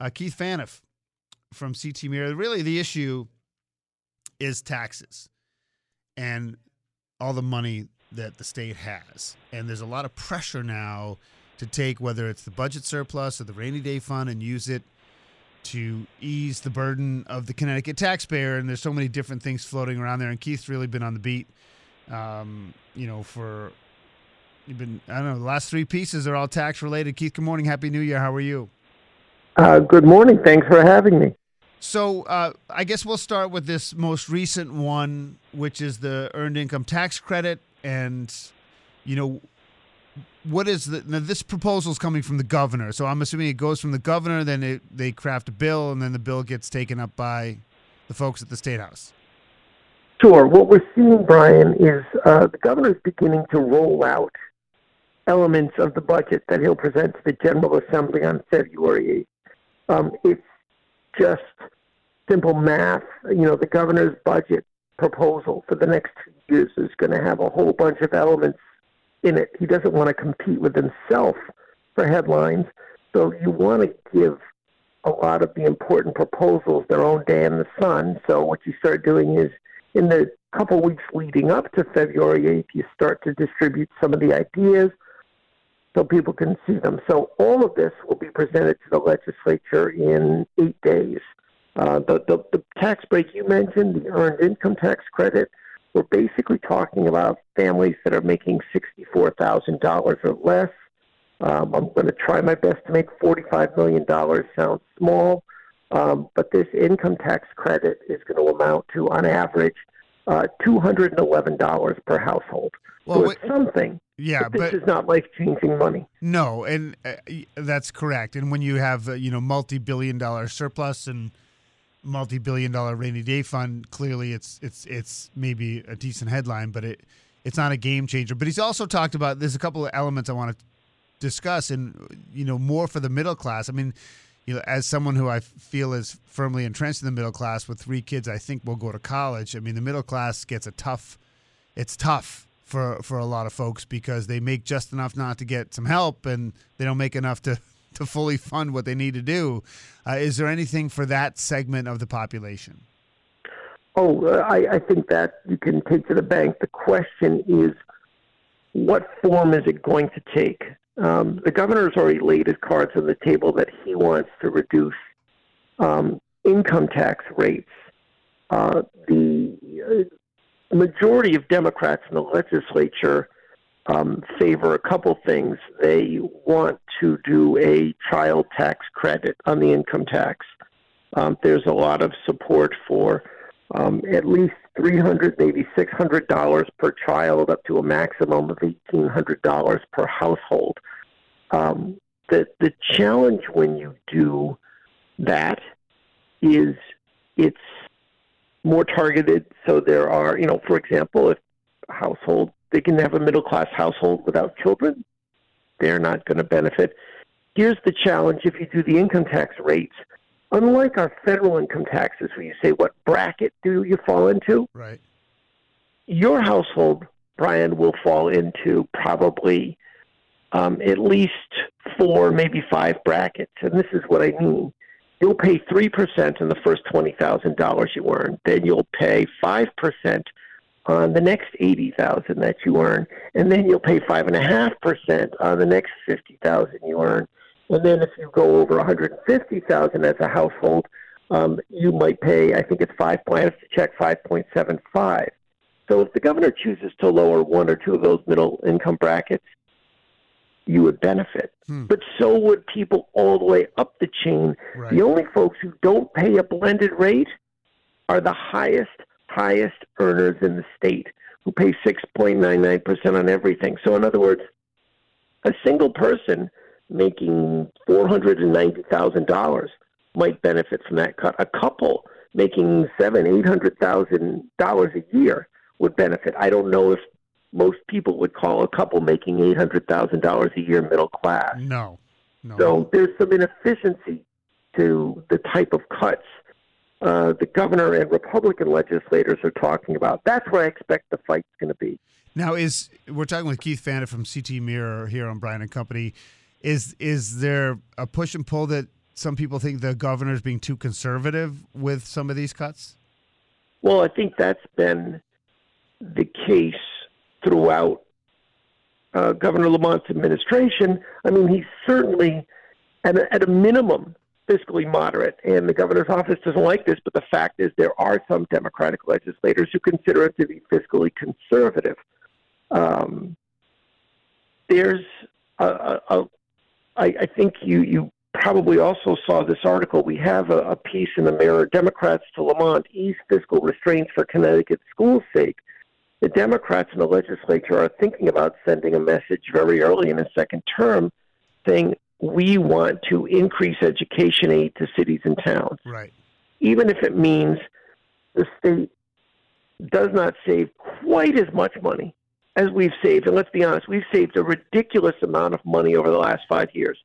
Uh, Keith Phaneuf from CT Mirror. Really, the issue is taxes and all the money that the state has. And there's a lot of pressure now to take whether it's the budget surplus or the rainy day fund and use it to ease the burden of the Connecticut taxpayer. And there's so many different things floating around there. And Keith's really been on the beat, um, you know, for you've been I don't know the last three pieces are all tax related. Keith, good morning, happy New Year. How are you? Uh, good morning. Thanks for having me. So uh, I guess we'll start with this most recent one, which is the earned income tax credit, and you know what is the now this proposal is coming from the governor. So I'm assuming it goes from the governor, then it, they craft a bill, and then the bill gets taken up by the folks at the state house. Sure. What we're seeing, Brian, is uh, the governor is beginning to roll out elements of the budget that he'll present to the General Assembly on February 8th. Um, it's just simple math. You know, the governor's budget proposal for the next two years is going to have a whole bunch of elements in it. He doesn't want to compete with himself for headlines. So you want to give a lot of the important proposals their own day in the sun. So what you start doing is in the couple weeks leading up to February 8th, you start to distribute some of the ideas so people can see them. So all of this will be presented to the legislature in eight days. Uh, the, the, the tax break you mentioned, the earned income tax credit, we're basically talking about families that are making $64,000 or less. Um, I'm going to try my best to make $45 million sound small, um, but this income tax credit is going to amount to, on average, uh, $211 per household. Well, so wait- it's something. Yeah, but this but is not life changing money. no, and uh, that's correct. And when you have uh, you know multi-billion-dollar surplus and multi-billion-dollar rainy day fund, clearly it's it's it's maybe a decent headline, but it it's not a game changer. But he's also talked about there's a couple of elements I want to discuss, and you know more for the middle class. I mean. You know, as someone who I feel is firmly entrenched in the middle class with three kids, I think will go to college. I mean, the middle class gets a tough. It's tough for for a lot of folks because they make just enough not to get some help, and they don't make enough to to fully fund what they need to do. Uh, is there anything for that segment of the population? Oh, uh, I, I think that you can take to the bank. The question is, what form is it going to take? Um, the governor's already laid his cards on the table that he wants to reduce um, income tax rates. Uh, the uh, majority of Democrats in the legislature um, favor a couple things. They want to do a child tax credit on the income tax. Um, there's a lot of support for um, at least three hundred, maybe six hundred dollars per child, up to a maximum of eighteen hundred dollars per household. Um, the the challenge when you do that is it's more targeted. So there are, you know, for example, if a household they can have a middle class household without children, they're not going to benefit. Here's the challenge: if you do the income tax rates, unlike our federal income taxes, where you say what bracket do you fall into, Right. your household, Brian, will fall into probably um, at least four, maybe five brackets. And this is what I mean. You'll pay 3% on the first $20,000 you earn. Then you'll pay 5% on the next 80000 that you earn. And then you'll pay 5.5% on the next 50000 you earn. And then if you go over 150000 as a household, um, you might pay, I think it's 5, I have to check 5.75. So if the governor chooses to lower one or two of those middle income brackets, you would benefit. Hmm. But so would people all the way up the chain. Right. The only folks who don't pay a blended rate are the highest, highest earners in the state who pay 6.99% on everything. So, in other words, a single person making $490,000 might benefit from that cut. A couple making seven, eight hundred thousand dollars a year would benefit. I don't know if most people would call a couple making eight hundred thousand dollars a year middle class. No, no. So there's some inefficiency to the type of cuts uh, the governor and Republican legislators are talking about. That's where I expect the fight's going to be. Now, is we're talking with Keith Phaneuf from CT Mirror here on Brian and Company. Is is there a push and pull that some people think the governor's being too conservative with some of these cuts? Well, I think that's been the case throughout uh, Governor Lamont's administration. I mean, he's certainly, at a, at a minimum, fiscally moderate, and the governor's office doesn't like this. But the fact is, there are some Democratic legislators who consider it to be fiscally conservative. Um, there's a, a, I, I think you you probably also saw this article. We have a, a piece in the Mirror: Democrats to Lamont ease fiscal restraints for Connecticut schools' sake. The Democrats in the legislature are thinking about sending a message very early in the second term, saying we want to increase education aid to cities and towns, Right. even if it means the state does not save quite as much money as we've saved. And let's be honest, we've saved a ridiculous amount of money over the last five years.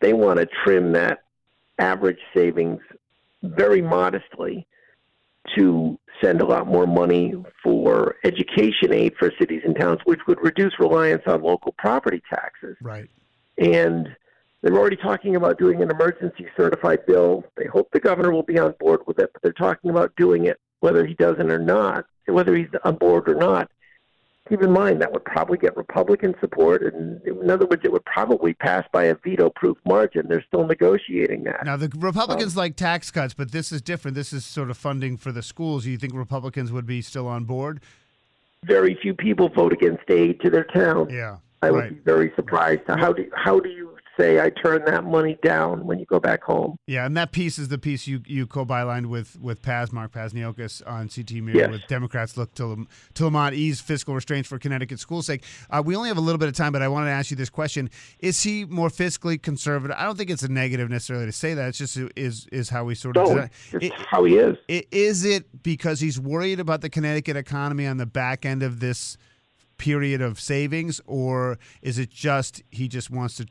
They want to trim that average savings very modestly to send a lot more money for education aid for cities and towns, which would reduce reliance on local property taxes. Right. And they're already talking about doing an emergency certified bill. They hope the governor will be on board with it, but they're talking about doing it whether he doesn't or not, whether he's on board or not. Keep in mind that would probably get Republican support, and in other words, it would probably pass by a veto-proof margin. They're still negotiating that. Now the Republicans like tax cuts, but this is different. This is sort of funding for the schools. You think Republicans would be still on board? Very few people vote against aid to their town. Yeah. I would right. be very surprised. How do how do you say I turn that money down when you go back home? Yeah, and that piece is the piece you you co-bylined with with Paz Mark Pazniokas on CT Mirror Yes. with Democrats look to to Lamont ease fiscal restraints for Connecticut schools' sake. Uh, we only have a little bit of time, but I wanted to ask you this question: Is he more fiscally conservative? I don't think it's a negative necessarily to say that. It's just is is how we sort of. No, it's It- how he is. I- Is it because he's worried about the Connecticut economy on the back end of this period of savings, or is it just he just wants to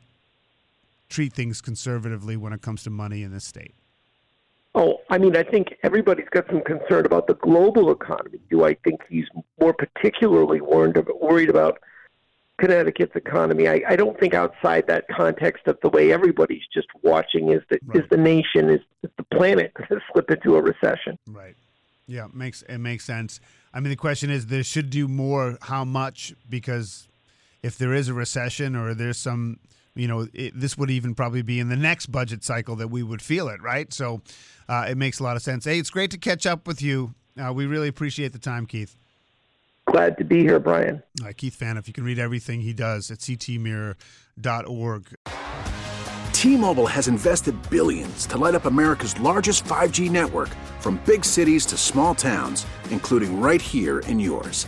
treat things conservatively when it comes to money in this state? Oh, I mean, I think everybody's got some concern about the global economy. Do I think he's more particularly warned of, worried about Connecticut's economy? I, I don't think outside that context of the way everybody's just watching is that is Right. the nation is, is the planet going to slip into a recession? Right. Yeah, makes it makes sense. I mean, the question is, there should do more. How much? Because if there is a recession or there's some, you know, it, this would even probably be in the next budget cycle that we would feel it, right? So uh, it makes a lot of sense. Hey, it's great to catch up with you. Uh, we really appreciate the time, Keith. Glad to be here, Brian. Uh, Keith Fan, if you can read everything he does at ctmirror.org. T-Mobile has invested billions to light up America's largest 5G network from big cities to small towns, including right here in yours.